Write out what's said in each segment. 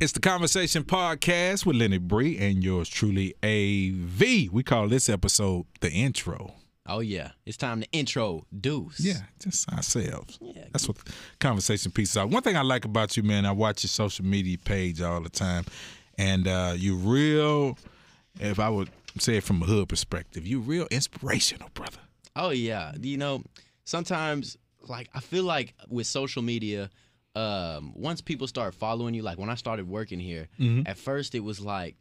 It's the Conversation Podcast with Lenny Bree and yours truly, AV. We call this episode the intro. Oh yeah, it's time to intro Deuce. Yeah, just ourselves. Yeah, that's what the conversation pieces are. One thing I like about you, man, I watch your social media page all the time, and uh, you real. If I would say it from a hood perspective, you real inspirational, brother. Oh yeah, you know, sometimes like I feel like with social media um, once people start following you, like when I started working here, mm-hmm. at first it was like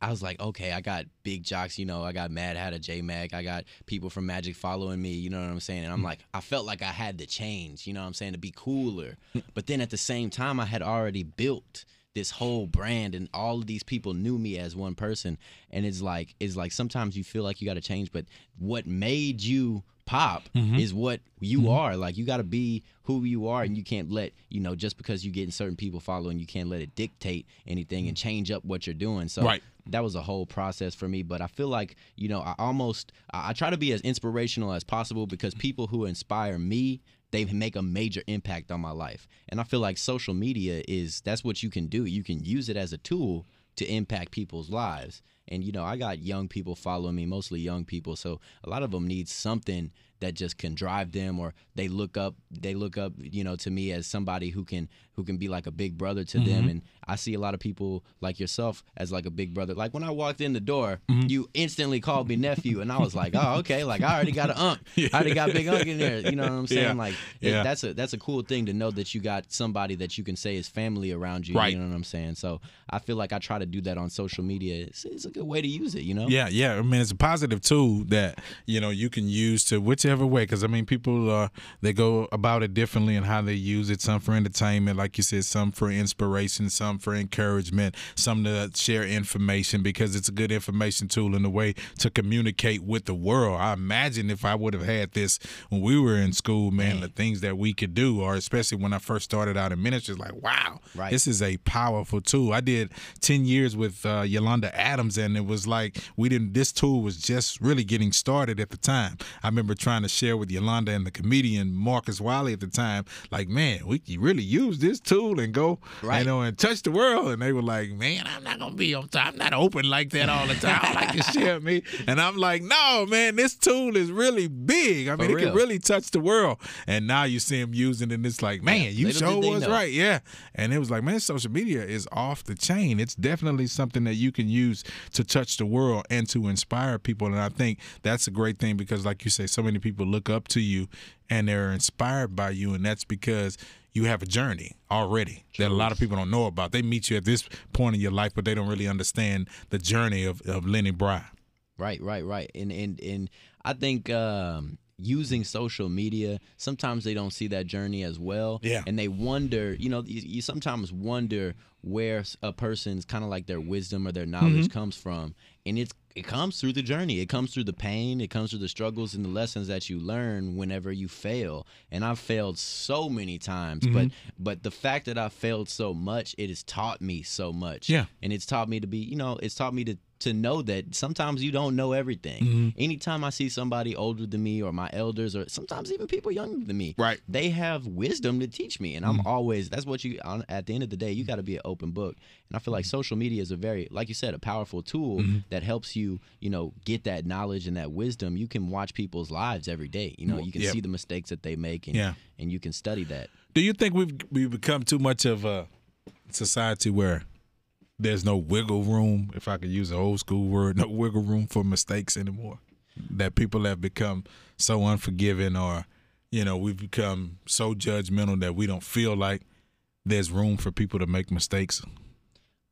I was like, okay, I got big jocks, you know, I got Madd Hatta, J Mag, I got people from Magic following me, you know what I'm saying? And I'm mm-hmm. like, I felt like I had to change, you know what I'm saying, to be cooler. but then at the same time, I had already built this whole brand and all of these people knew me as one person and it's like it's like sometimes you feel like you got to change but what made you pop mm-hmm. is what you mm-hmm. are. Like you got to be who you are, and you can't let you know just because you're getting certain people following, you can't let it dictate anything and change up what you're doing. So right. that was a whole process for me. But I feel like you know I almost I, I try to be as inspirational as possible because people who inspire me they make a major impact on my life. And I feel like social media is that's what you can do. You can use it as a tool to impact people's lives. And you know, I got young people following me, mostly young people. So a lot of them need something that just can drive them or they look up they look up you know to me as somebody who can who can be like a big brother to mm-hmm. them and i see a lot of people like yourself as like a big brother like when i walked in the door mm-hmm. you instantly called me nephew and i was like oh okay like i already got an unk yeah. i already got big unk in there you know what i'm saying yeah. like yeah. That's a that's a cool thing to know that you got somebody that you can say is family around you right. you know what i'm saying so i feel like i try to do that on social media it's, it's good way to use it you know yeah yeah i mean it's a positive tool that you know you can use to whichever way, because I mean, people uh, they go about it differently and how they use it. Some for entertainment, like you said, some for inspiration, some for encouragement, some to share information because it's a good information tool in a way to communicate with the world. I imagine if I would have had this when we were in school, man, man. the things that we could do, or especially when I first started out in ministry, like wow, right. this is a powerful tool. I did ten years with uh, Yolanda Adams, and it was like we didn't. This tool was just really getting started at the time. I remember trying to share with Yolanda and the comedian Marcus Wiley at the time, like, man, we can really use this tool and go, right. you know, and touch the world. And they were like, man, I'm not gonna be on time. I'm not open like that all the time. I like to share me. And I'm like, no, man, this tool is really big. I mean, it can really touch the world. And now you see him using it, and it's like, man, you sure was know. right, yeah. And it was like, man, social media is off the chain. It's definitely something that you can use to touch the world and to inspire people. And I think that's a great thing because, like you say, so many people look up to you and they're inspired by you, and that's because you have a journey already that a lot of people don't know about. They meet you at this point in your life, but they don't really understand the journey of, of Lenny Bree. Right, right, right. And and and I think um, using social media, sometimes they don't see that journey as well. Yeah. And they wonder, you know, you, you sometimes wonder where a person's kind of like their wisdom or their knowledge mm-hmm. comes from. And it's it comes through the journey. It comes through the pain. It comes through the struggles and the lessons that you learn whenever you fail. And I've failed so many times, mm-hmm. but but the fact that I failed so much, it has taught me so much. Yeah. And it's taught me to be, you know, it's taught me to to know that sometimes you don't know everything. Mm-hmm. Anytime I see somebody older than me or my elders or sometimes even people younger than me, right? They have wisdom to teach me, and I'm mm-hmm. always that's what you. At the end of the day, you got to be an open book, and I feel like mm-hmm. social media is a very, like you said, a powerful tool mm-hmm. that helps you, you know, get that knowledge and that wisdom. You can watch people's lives every day. You know, you can yep. see the mistakes that they make, and yeah. and you can study that. Do you think we've we've become too much of a society where there's no wiggle room, if I could use an old school word, no wiggle room for mistakes anymore. That people have become so unforgiving or, you know, we've become so judgmental that we don't feel like there's room for people to make mistakes.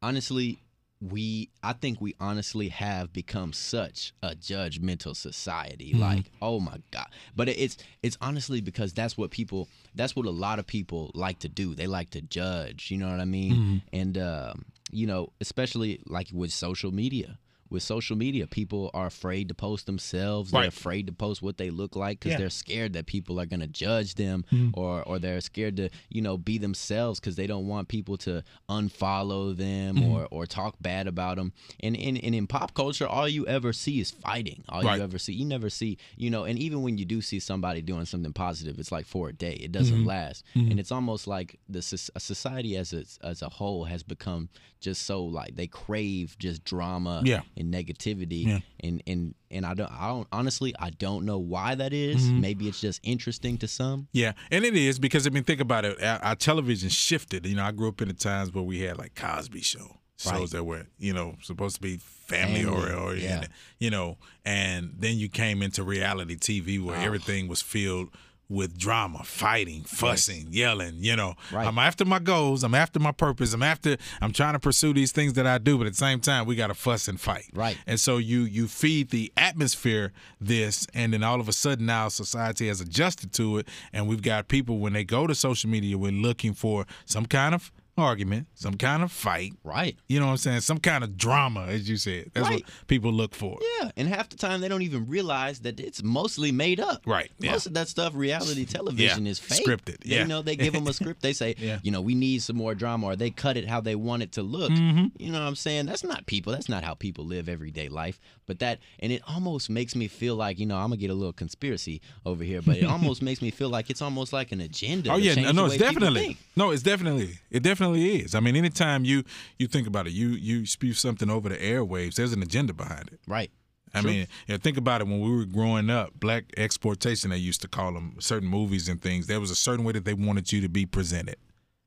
Honestly, we I think we honestly have become such a judgmental society. Mm-hmm. Like, oh my god. But it's it's honestly because that's what people that's what a lot of people like to do. They like to judge, you know what I mean? Mm-hmm. And um you know, especially like with social media. With social media, people are afraid to post themselves. They're afraid to post what they look like because Yeah. they're scared that people are gonna judge them, Mhm. or or they're scared to you know be themselves because they don't want people to unfollow them Mhm. or or talk bad about them. And in and in pop culture, all you ever see is fighting. All Right. you ever see, you never see, you know. And even when you do see somebody doing something positive, it's like for a day. It doesn't Mhm. last, Mhm. and it's almost like the society as a, as a whole has become just so like they crave just drama Yeah. and negativity Yeah. and and and I don't I don't honestly I don't know why that is. Mhm. Maybe it's just interesting to some. Yeah, and it is because I mean, think about it. Our, our television shifted. You know, I grew up in the times where we had like Cosby Show shows Right. that were you know supposed to be family, Family, or or yeah. you know, and then you came into reality TV where Oh. everything was filled with drama, fighting, fussing, yelling. You know, Right. I'm after my goals. I'm after my purpose. I'm after. I'm trying to pursue these things that I do, but at the same time, we got to fuss and fight. Right. And so you you feed the atmosphere this, and then all of a sudden now society has adjusted to it, and we've got people when they go to social media, we're looking for some kind of argument, some kind of fight. Right. You know what I'm saying? Some kind of drama, as you said. That's Right. what people look for. Yeah, and half the time they don't even realize that it's mostly made up. Right. Yeah. Most of that stuff, reality television, Yeah. is fake. Scripted, yeah. You know, they give them a script. They say, Yeah. you know, we need some more drama, or they cut it how they want it to look. Mhm. You know what I'm saying? That's not people. That's not how people live everyday life. But that, and it almost makes me feel like, you know, I'm gonna get a little conspiracy over here, but it almost makes me feel like it's almost like an agenda. Oh yeah, change no, it's definitely no, it's definitely it definitely is. I mean, anytime you you think about it, you you spew something over the airwaves. There's an agenda behind it. Right. I True. mean, think about it. When we were growing up, black exportation, they used to call them certain movies and things. There was a certain way that they wanted you to be presented.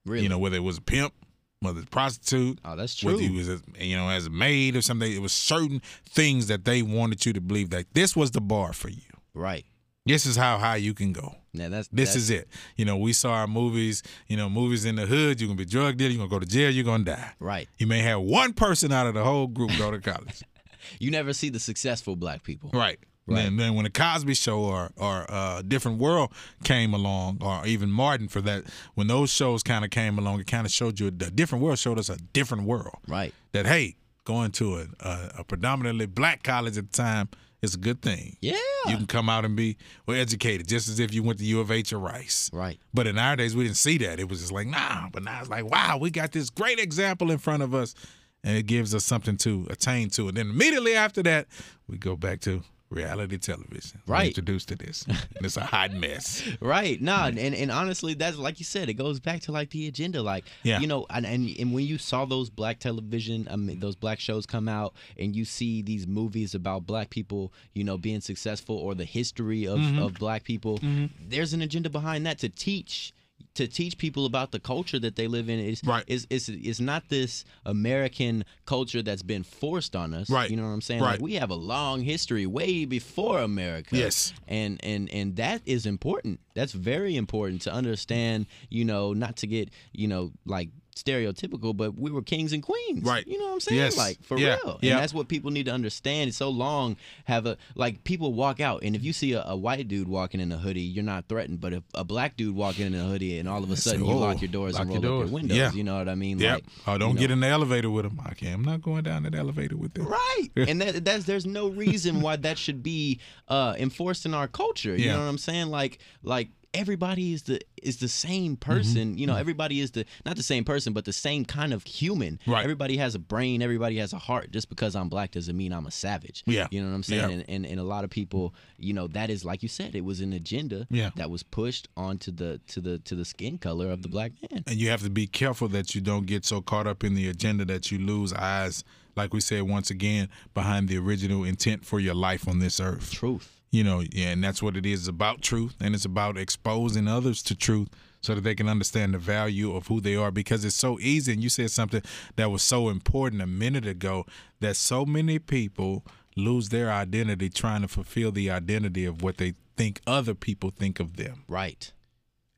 Really. You know, whether it was a pimp, whether it's a prostitute, oh, that's true. whether you was, a, you know, as a maid or something. It was certain things that they wanted you to believe that this was the bar for you. right. This is how high you can go. Now that's This that's, is it. You know, we saw our movies. You know, movies in the hood. You're gonna be drug dealer. You're gonna go to jail. You're gonna die. right. You may have one person out of the whole group go to college. You never see the successful black people. Right. Right. Then, then when the Cosby Show or or uh, Different World came along, or even Martin for that, when those shows kind of came along, it kind of showed you a, a different world. Showed us a different world. Right. That hey, going to a, a, a predominantly black college at the time is a good thing. Yeah. You can come out and be well educated, just as if you went to U of H or Rice. right. But in our days, we didn't see that. It was just like, nah. But now it's like, wow, we got this great example in front of us, and it gives us something to attain to. And then immediately after that, we go back to reality television. Right. introduced to this. and it's a hot mess. Right. Nah, and, and honestly, that's like you said, it goes back to like the agenda. Like, Yeah. you know, and, and, and when you saw those black television, I mean, those black shows come out and you see these movies about black people, you know, being successful or the history of, Mm-hmm. of black people, there's an agenda behind that to teach. To teach people about the culture that they live in is Right. is is is not this American culture that's been forced on us. Right. You know what I'm saying? Right. Like we have a long history way before America Yes. and and and that is important that's very important to understand you know not to get you know like stereotypical but we were kings and queens Right. you know what i'm saying Yes. like for Yeah. real Yeah. and that's what people need to understand it's so long have a like people walk out and if you see a, a white dude walking in a hoodie you're not threatened but if a black dude walking in a hoodie and all of a sudden you lock your doors and roll your up your windows Yeah. you know what i mean Yep. like oh, don't you get in the elevator with them. Okay, I'm not going down that elevator with them. Right. and that that's there's no reason why that should be uh enforced in our culture. You Yeah. know what I'm saying? Like like everybody is the is the same Mm-hmm. person. You know, everybody is the not the same person, but the same kind of human. Right. Everybody has a brain, everybody has a heart. Just because I'm black doesn't mean I'm a savage. Yeah. You know what I'm saying? Yeah. And, and and a lot of people, you know, that is like you said, it was an agenda Yeah. that was pushed onto the to the to the skin color of the black man. And you have to be careful that you don't get so caught up in the agenda that you lose eyes, like we said once again, behind the original intent for your life on this earth. Truth. You know, yeah, and that's what it is about truth, and it's about exposing others to truth so that they can understand the value of who they are because it's so easy. And you said something that was so important a minute ago that so many people lose their identity trying to fulfill the identity of what they think other people think of them. Right.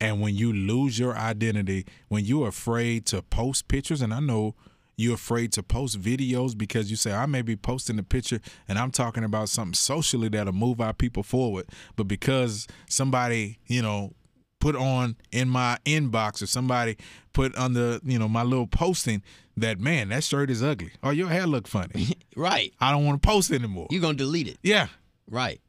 And when you lose your identity, when you're afraid to post pictures, and I know you're afraid to post videos because you say, I may be posting a picture and I'm talking about something socially that'll move our people forward. But because somebody, you know, put on in my inbox or somebody put on the you know my little posting that man that shirt is ugly or your hair look funny right. i don't want to post anymore You're gonna delete it. yeah Right.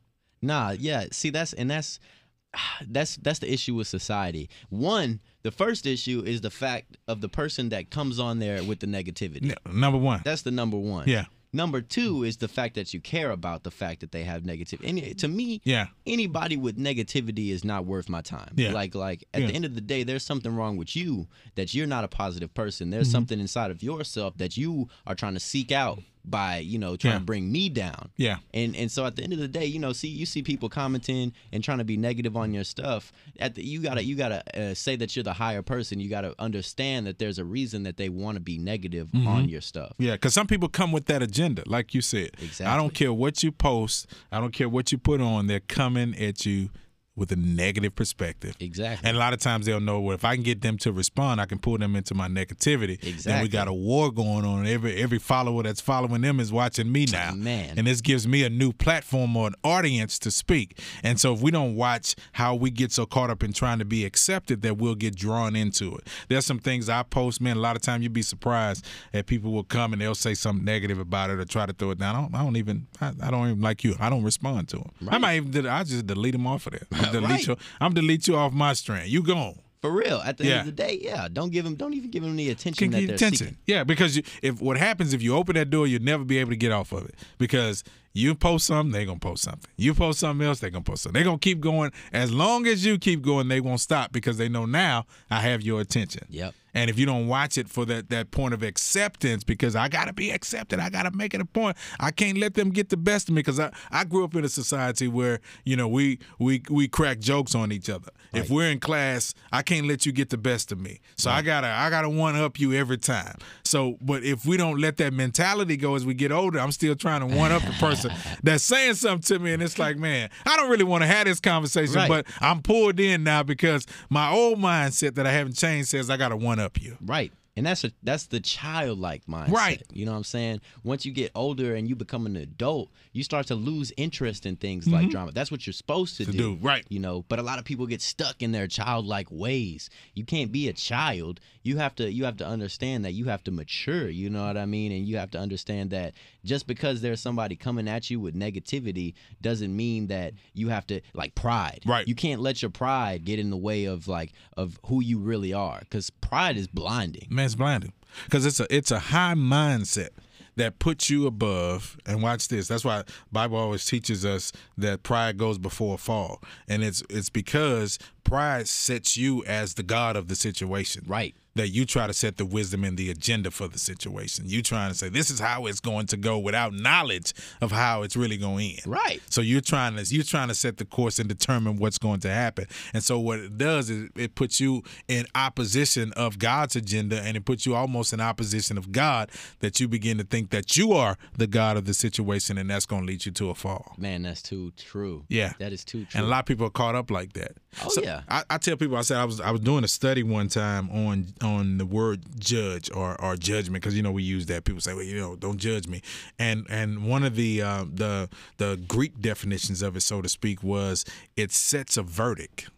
Nah, yeah. See, that's and that's that's that's the issue with society. One, the first issue is the fact of the person that comes on there with the negativity. N- number one That's the number one. yeah Number two is the fact that you care about the fact that they have negative. And to me, yeah anybody with negativity is not worth my time. Yeah. Like like at Yeah. the end of the day, there's something wrong with you that you're not a positive person. There's Mm-hmm. something inside of yourself that you are trying to seek out by you know trying Yeah. to bring me down. yeah And and so at the end of the day, you know, see you see people commenting and trying to be negative on your stuff. At the, you gotta you gotta uh, say that you're the higher person. You gotta understand that there's a reason that they want to be negative Mm-hmm. on your stuff. Yeah, because some people come with that agenda, like you said. Exactly. I don't care what you post. I don't care what you put on. They're coming at you with a negative perspective. Exactly. And a lot of times they'll know, well, if I can get them to respond, I can pull them into my negativity. Exactly. Then we got a war going on. Every every follower that's following them is watching me now. Man. And this gives me a new platform or an audience to speak. And so if we don't watch how we get so caught up in trying to be accepted that we'll get drawn into it. There's some things I post, man, a lot of time you'd be surprised that people will come and they'll say something negative about it or try to throw it down. I don't, I don't even I, I don't even like you. I don't respond to them. I might even I just delete them off of there. I'm delete Right. you. I'm delete you off my strand. You gone. For real, at the Yeah. end of the day, yeah, don't give them, don't even give them the attention Can that they're attention. seeking. Yeah, because you, if what happens if you open that door, you'll never be able to get off of it because you post something, they're gonna post something. You post something else, they're gonna post something. They're gonna keep going as long as you keep going. They won't stop because they know now I have your attention. Yep. And if you don't watch it for that that point of acceptance, because I gotta be accepted, I gotta make it a point. I can't let them get the best of me because I, I grew up in a society where you know we we we crack jokes on each other. If we're in class, I can't let you get the best of me. So I gotta I gotta one up you every time. So, but if we don't let that mentality go as we get older, I'm still trying to one up the person that's saying something to me, and it's like, man, I don't really want to have this conversation, Right. but I'm pulled in now because my old mindset that I haven't changed says I gotta one up you. Right. And that's a that's the childlike mindset. Right. You know what I'm saying? Once you get older and you become an adult, you start to lose interest in things like drama. That's what you're supposed to, Mm-hmm. To do, right. You know, but a lot of people get stuck in their childlike ways. You can't be a child. You have to you have to understand that you have to mature, you know what I mean? And you have to understand that just because there's somebody coming at you with negativity doesn't mean that you have to like pride. Right. You can't let your pride get in the way of like of who you really are cuz pride is blinding. Man, it's blinding because it's a it's a high mindset that puts you above. And watch this. That's why Bible always teaches us that pride goes before a fall, and it's it's because pride sets you as the god of the situation. Right. That you try to set the wisdom and the agenda for the situation. You trying to say this is how it's going to go without knowledge of how it's really going to end. Right. So you're trying to you're trying to set the course and determine what's going to happen. And so what it does is it puts you in opposition of God's agenda and it puts you almost in opposition of God that you begin to think that you are the God of the situation and that's going to lead you to a fall. Man, that's too true. Yeah. That is too true. And a lot of people are caught up like that. Oh, yeah. I, I tell people, I said I was I was doing a study one time on on the word judge or or judgment because you know we use that. People say, well, you know, don't judge me. And and one of the uh, the the Greek definitions of it, so to speak, was it sets a verdict.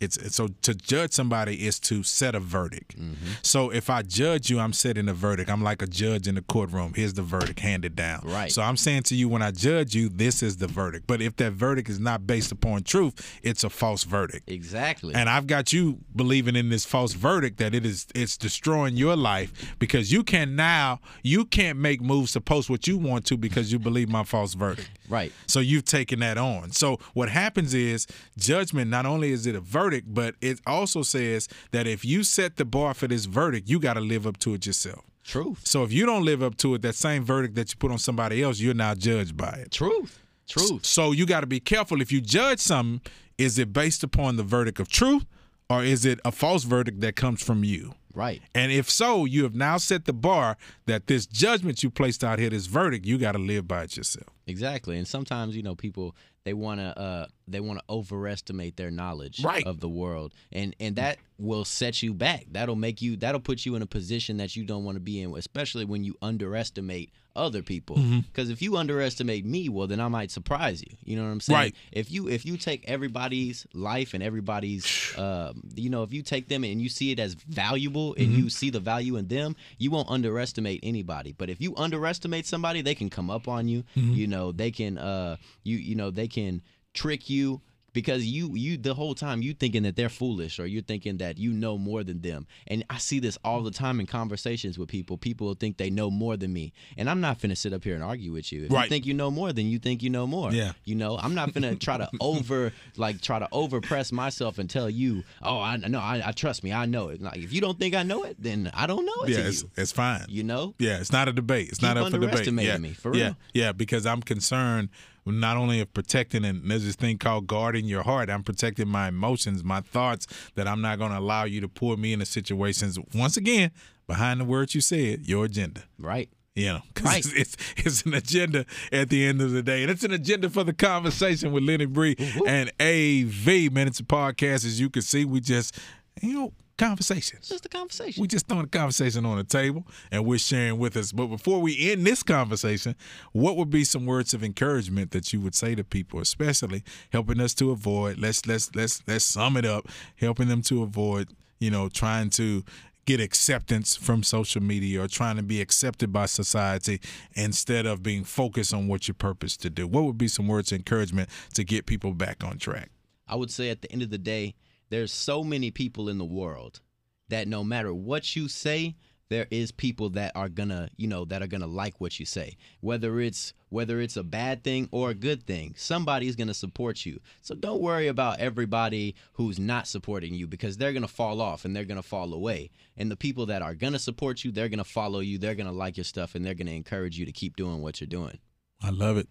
It's it's- so to judge somebody is to set a verdict. Mm-hmm. So if I judge you, I'm setting a verdict. I'm like a judge in the courtroom. Here's the verdict handed down. Right. So I'm saying to you, when I judge you, this is the verdict. But if that verdict is not based upon truth, it's a false verdict. exactly. And I've got you believing in this false verdict that it is it's destroying your life because you can now you can't make moves to post what you want to because you believe my false verdict. Right. So you've taken that on. So what happens is judgment not only is it a verdict, but it also says that if you set the bar for this verdict, you got to live up to it yourself. Truth. So if you don't live up to it, that same verdict that you put on somebody else, you're now judged by it. Truth. Truth. So you got to be careful if you judge something, is it based upon the verdict of truth or is it a false verdict that comes from you? Right. And if so, you have now set the bar that this judgment you placed out here, this verdict, you got to live by it yourself. Exactly, and sometimes you know people they want to uh, they want to overestimate their knowledge Right. of the world, and and that will set you back. That'll make you that'll put you in a position that you don't want to be in, especially when you underestimate other people. Mm-hmm. Because if you underestimate me, well, then I might surprise you. You know what I'm saying? Right. If you if you take everybody's life and everybody's um, you know if you take them and you see it as valuable and Mm-hmm. you see the value in them, you won't underestimate anybody. But if you underestimate somebody, they can come up on you. Mm-hmm. You know, they can uh you you know they can trick you because you you the whole time you thinking that they're foolish or you're thinking that you know more than them and i see this all the time in conversations with people people will think they know more than me and i'm not finna sit up here and argue with you if Right. you think you know more then you think you know more Yeah. you know i'm not finna try to over like try to overpress myself and tell you oh i know I, I trust me i know it like if you don't think i know it then i don't know it Yeah, to it's, it's fine. you know Yeah, it's not a debate. It's Keep not up for debate. Yeah, me, for yeah, yeah. Because I'm concerned not only of protecting and there's this thing called guarding your heart. I'm protecting my emotions, my thoughts. That I'm not going to allow you to pour me into situations. Once again, behind the words you said, your agenda. right You know, Right. it's, it's it's an agenda at the end of the day, and it's an agenda for the conversation with Lenny Bree and AV. Man, it's a podcast. As you can see, we just you know conversations. just a conversation We just throwing a conversation on the table and we're sharing with us. But before we end this conversation, what would be some words of encouragement that you would say to people, especially helping us to avoid, let's let's let's let's sum it up, helping them to avoid, you know, trying to get acceptance from social media or trying to be accepted by society instead of being focused on what you're to do. What would be some words of encouragement to get people back on track? I would say at the end of the day, there's so many people in the world that no matter what you say, there is people that are gonna, you know, that are gonna like what you say. Whether it's whether it's a bad thing or a good thing, somebody's gonna support you. So don't worry about everybody who's not supporting you because they're gonna fall off and they're gonna fall away. And the people that are gonna support you, they're gonna follow you, they're gonna like your stuff, and they're gonna encourage you to keep doing what you're doing. I love it.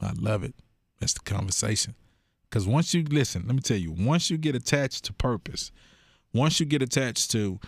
I love it. That's the conversation. Because once you listen, let me tell you, once you get attached to purpose, once you get attached to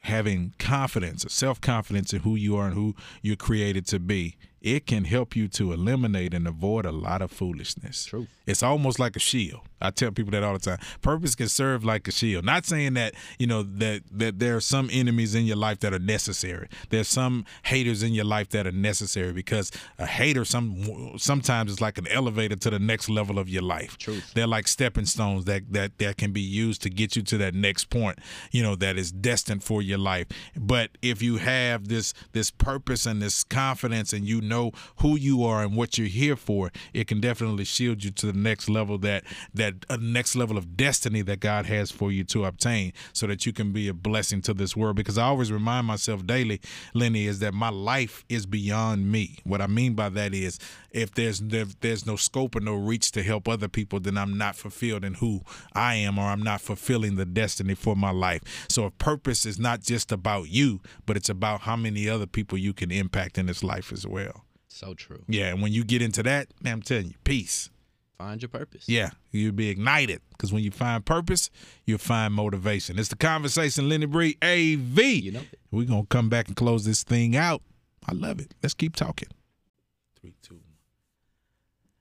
having confidence self confidence in who you are and who you're created to be, it can help you to eliminate and avoid a lot of foolishness. True. It's almost like a shield. I tell people that all the time. Purpose can serve like a shield. Not saying that, you know, that that there are some enemies in your life that are necessary. There's some haters in your life that are necessary because a hater some sometimes is like an elevator to the next level of your life. Truth. They're like stepping stones that that that can be used to get you to that next point, you know, that is destined for your life. But if you have this this purpose and this confidence and you know who you are and what you're here for, it can definitely shield you to the next level that that a next level of destiny that God has for you to obtain so that you can be a blessing to this world because I always remind myself daily, Lenny, is that my life is beyond me. What I mean by that is if there's if there's no scope or no reach to help other people, then I'm not fulfilled in who I am or I'm not fulfilling the destiny for my life. So if purpose is not just about you, but it's about how many other people you can impact in this life as well. So true. Yeah, and when you get into that, man, I'm telling you, peace. Find your purpose. Yeah, you'll be ignited because when you find purpose, you'll find motivation. It's the conversation, Lenny Bree, AV. You know it. We're going to come back and close this thing out. I love it. Let's keep talking. Three, two, one.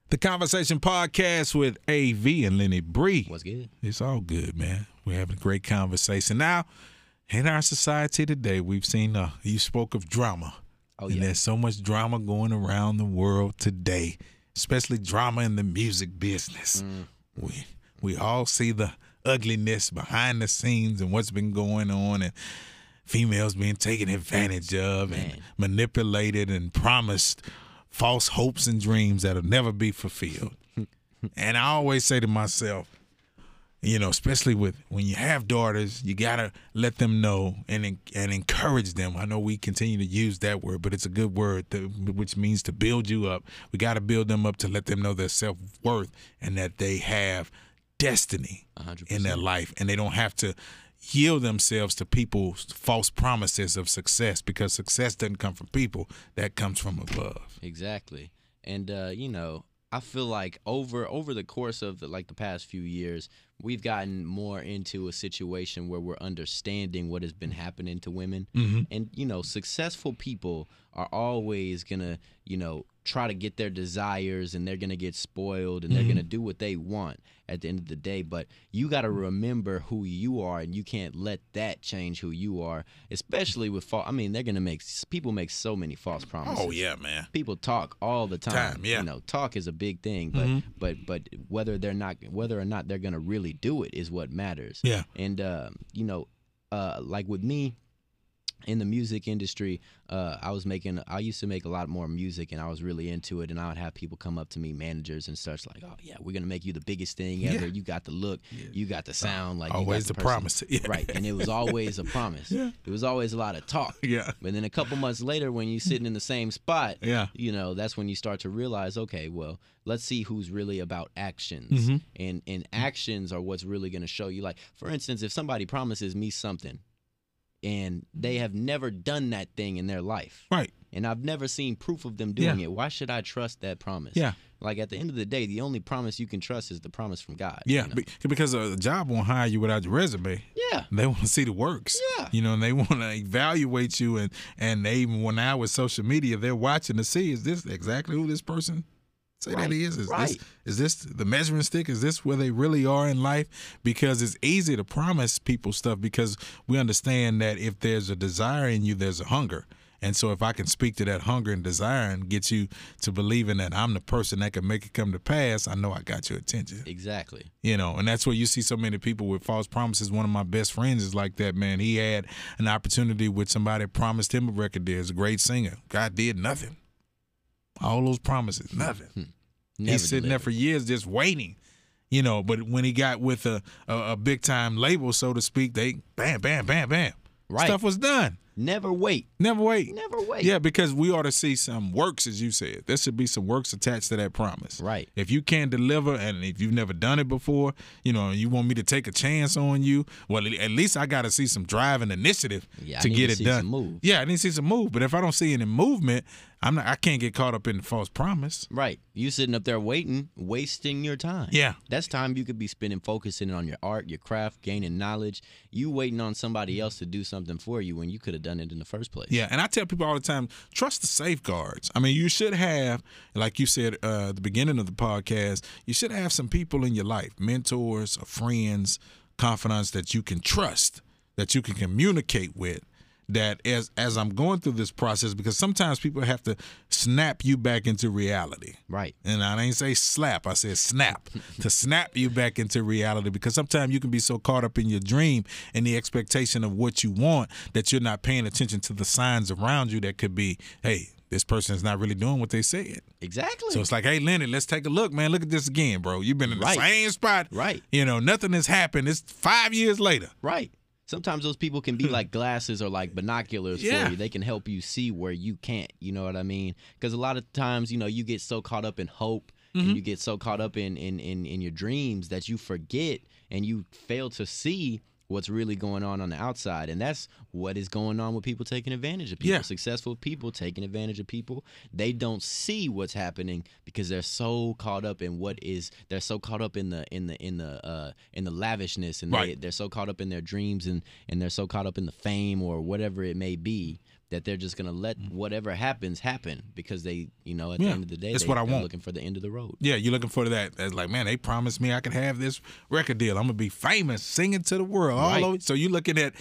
The Conversation Podcast with AV and Lenny Bree. What's good? It's all good, man. We're having a great conversation. Now, in our society today, we've seen, uh, you spoke of drama. Oh and yeah. there's so much drama going around the world today, especially drama in the music business. Mm. We we all see the ugliness behind the scenes and what's been going on and females being taken advantage of and manipulated and promised false hopes and dreams that'll never be fulfilled. and I always say to myself, you know, especially with when you have daughters, you gotta let them know and and encourage them. I know we continue to use that word, but it's a good word, to, which means to build you up. We gotta build them up to let them know their self worth and that they have destiny A hundred in their life, and they don't have to yield themselves to people's false promises of success because success doesn't come from people; that comes from above. Exactly. And uh, you know, I feel like over over the course of the, like the past few years, we've gotten more into a situation where we're understanding what has been happening to women. Mm-hmm. And you know, successful people are always gonna, you know, try to get their desires and they're going to get spoiled and they're going to do what they want at the end of the day but you got to remember who you are and you can't let that change who you are especially with false i mean they're going to make people make so many false promises Oh yeah, man. people talk all the time. Time, yeah. You know, talk is a big thing, but Mhm. but but whether they're not whether or not they're gonna really do it is what matters. Yeah. And um, you know, uh, like with me in the music industry, uh, I was making I used to make a lot more music and I was really into it and I would have people come up to me, managers and such like, Oh yeah, we're gonna make you the biggest thing ever. Yeah. You got the look, you got the sound, like Always the person." promise. Yeah. Right. And it was always a promise. Yeah. It was always a lot of talk. Yeah. But then a couple months later, when you're sitting in the same spot, Yeah. you know, that's when you start to realize, okay, well, let's see who's really about actions. Mhm. And and actions are what's really going to show you. Like, for instance, if somebody promises me something, and mm-hmm. they have never done that thing in their life, Right. and I've never seen proof of them doing Yeah. it, why should I trust that promise? Yeah. Like at the end of the day, the only promise you can trust is the promise from God. Yeah. you know? Because a job won't hire you without your resume. yeah. They want to see the works. Yeah. You know, and they want to evaluate you, and and they even when now with social media, they're watching to see is this exactly who this person say Right, that he is? Is right. this is this the measuring stick? Is this where they really are in life? Because it's easy to promise people stuff because we understand that if there's a desire in you, there's a hunger. And so if I can speak to that hunger and desire and get you to believing that I'm the person that can make it come to pass, I know I got your attention Exactly. you know and that's where you see so many people with false promises one of my best friends is like that man he had an opportunity with somebody promised him a record deal as a great singer god did nothing all those promises. Hmm. Nothing. Hmm. Never he's sitting there for years just waiting you know but when he got with a, a, a big time label so to speak they bam bam bam bam. Right. stuff was done Never wait. never wait Never wait. yeah, because we ought to see some works, as you said. There should be some works attached to that promise. Right. If you can't deliver, and if you've never done it before, you know, you want me to take a chance on you. Well, at least I got to see some drive and initiative Yeah, I to need get to it see done. some move. Yeah, I need to see some move. But if I don't see any movement, I'm not. I can't get caught up in the false promise. Right. You sitting up there waiting, wasting your time. Yeah. That's time you could be spending focusing on your art, your craft, gaining knowledge. You waiting on somebody else to do something for you when you could have done it in the first place. Yeah, and I tell people all the time, trust the safeguards. I mean, you should have, like you said uh, at the beginning of the podcast, you should have some people in your life, mentors, or friends, confidants that you can trust, that you can communicate with. That as as I'm going through this process, because sometimes people have to snap you back into reality. Right. And I didn't say slap, I said snap. to snap you back into reality because sometimes you can be so caught up in your dream and the expectation of what you want that you're not paying attention to the signs around you that could be, hey, this person is not really doing what they said. Exactly. So it's like, hey, Lenny, let's take a look, man. Look at this again, bro. You've been in the Right. same spot. Right. You know, nothing has happened. It's five years later. right. Sometimes those people can be like glasses or like binoculars Yeah. for you. They can help you see where you can't. You know what I mean? Because a lot of times, you know, you get so caught up in hope Mm-hmm. and you get so caught up in, in in in your dreams that you forget and you fail to see what's really going on on the outside and that's what is going on with people taking advantage of people Yeah. successful people taking advantage of people. They don't see what's happening because they're so caught up in what is they're so caught up in the in the in the uh in the lavishness and they, they're so caught up in their dreams and and they're so caught up in the fame or whatever it may be that they're just gonna let mm-hmm. whatever happens happen because they you know at. Yeah. the end of the day That's they, what I want. looking for the end of the road Yeah, you're looking for that. It's like, man, they promised me I could have this record deal. I'm gonna be famous, singing to the world. All over. So you're looking at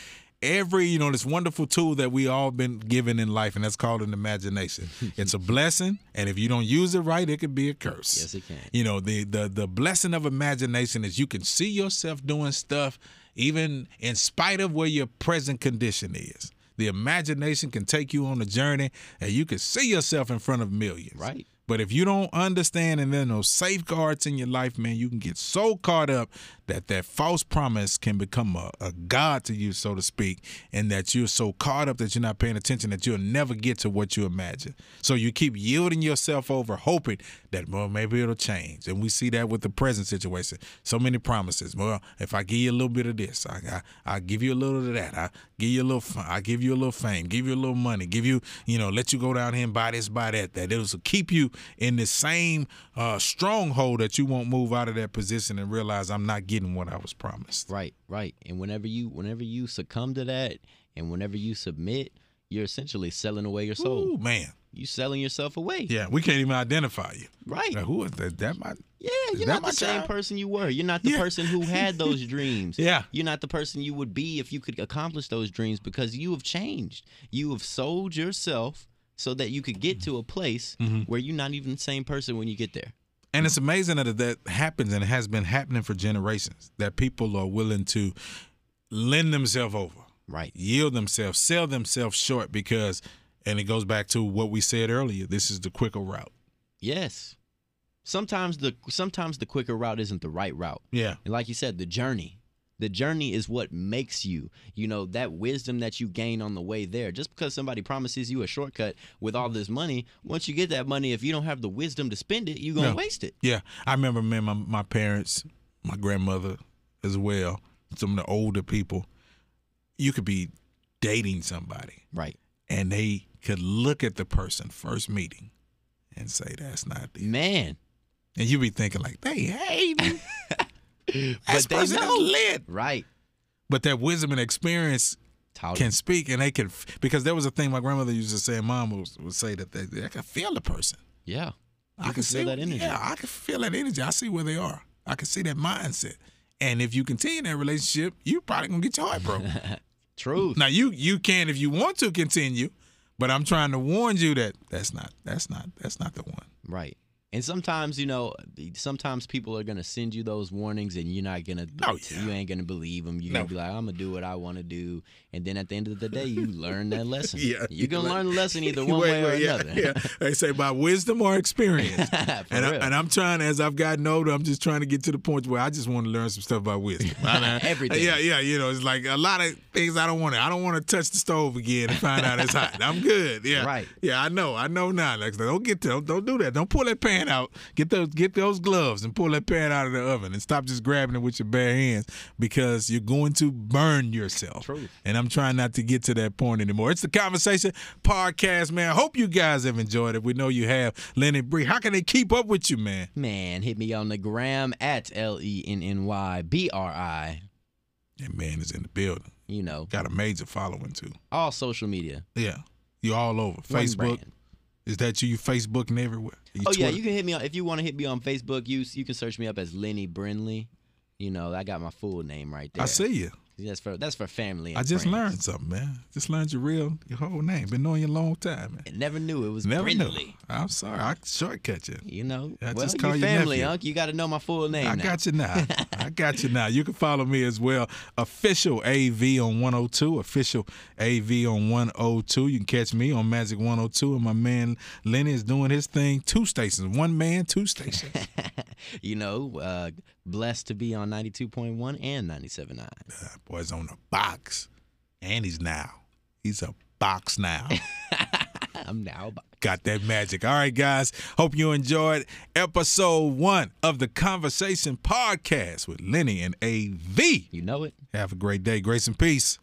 every, you know, this wonderful tool that we all been given in life, and that's called an imagination. it's a blessing, and if you don't use it right, it could be a curse. Yes, it can. You know, the the the blessing of imagination is you can see yourself doing stuff even in spite of where your present condition is. The imagination can take you on a journey and you can see yourself in front of millions. Right. But if you don't understand and there are no safeguards in your life, man, you can get so caught up that that false promise can become a, a god to you, so to speak, and that you're so caught up that you're not paying attention that you'll never get to what you imagine. So you keep yielding yourself over, hoping that well maybe it'll change. And we see that with the present situation. So many promises. Well, if I give you a little bit of this, I I I'll give you a little of that. I give you a little. I give you a little fame. Give you a little money. Give you you know let you go down here and buy this, buy that. That it'll keep you in the same uh, stronghold that you won't move out of that position and realize I'm not getting what I was promised. Right, right. And whenever you whenever you succumb to that and whenever you submit, you're essentially selling away your soul. Ooh, man. You selling yourself away. Yeah, we can't even identify you. Right. Like, who is that? That might. Yeah, you're not my the same child? person you were. You're not the Yeah. person who had those dreams. Yeah. You're not the person you would be if you could accomplish those dreams because you have changed. You have sold yourself so that you could get to a place Mm-hmm. where you're not even the same person when you get there. And it's amazing that that happens and it has been happening for generations. That people are willing to lend themselves over, Right. yield themselves, sell themselves short because, and it goes back to what we said earlier. This is the quicker route. Yes. Sometimes the sometimes the quicker route isn't the right route. Yeah. And like you said, the journey. The journey is what makes you, you know, that wisdom that you gain on the way there. Just because somebody promises you a shortcut with all this money, once you get that money, if you don't have the wisdom to spend it, you're going to No. waste it. Yeah, I remember man, my my parents, my grandmother as well, some of the older people. You could be dating somebody, Right. and they could look at the person first meeting, and say that's not the. Man. And you be thinking like, they hate me. But This they know. is lit. Right. But that wisdom and experience Taught can speak, and they can because there was a thing my grandmother used to say. and Mom would, would say that they, they can feel the person. Yeah. I You can see feel that energy. Yeah, I can feel that energy. I see where they are. I can see that mindset. And if you continue that relationship, you probably gonna get your heart broken. Truth. now you you can if you want to continue, but I'm trying to warn you that that's not that's not that's not the one. Right. And sometimes, you know, sometimes people are gonna send you those warnings, and you're not gonna, Oh, yeah. you ain't gonna believe them. You're No. gonna be like, I'm gonna do what I want to do, and then at the end of the day, you learn that lesson. Yeah, you're gonna learn the lesson either one Wait, way or yeah, another. yeah. They say by wisdom or experience. And, I, and I'm trying, as I've gotten older, I'm just trying to get to the point where I just want to learn some stuff about wisdom. Everything. Yeah, yeah. You know, it's like a lot of things I don't want to. I don't want to touch the stove again and find out it's hot. I'm good. Yeah. Right. Yeah, I know. I know now. Like, don't get to, don't, don't do that. Don't pull that pan out. Get those get those gloves and pull that pan out of the oven and stop just grabbing it with your bare hands because you're going to burn yourself. Truth. And I'm trying not to get to that point anymore. It's the conversation podcast, man. I hope you guys have enjoyed it. We know you have. Lenny Bree, how can they keep up with you, man? Man, hit me on the gram at L E N N Y B R I. That man is in the building. You know, Got a major following too. all social media. Yeah. You're all over. One Facebook. brand. Is that you? You Facebook and everywhere. You Oh yeah, you can hit me on if you want to hit me on Facebook. You you can search me up as Lenny Brinley. You know, I got my full name right there. I see you. That's for that's for family. I just friends. learned something, man. Just learned your real, your whole name. Been knowing you a long time, man. I never knew it was Never Brindley. knew. I'm sorry. I shortcut you. You know, I well, just call you you family. Unc. You got to know my full name. I now. got you now. I got you now. You can follow me as well. Official AV on 102. Official AV on 102. You can catch me on Magic 102. And my man Lenny is doing his thing. Two stations. One man, two stations. you know, uh, blessed to be on 92.1 and 97.9. Uh, boy's on the box. And he's now. He's a box now. I'm now. about- Got that magic. All right, guys. Hope you enjoyed episode one of the Conversation Podcast with Lenny and AV. You know it. Have a great day. Grace and peace.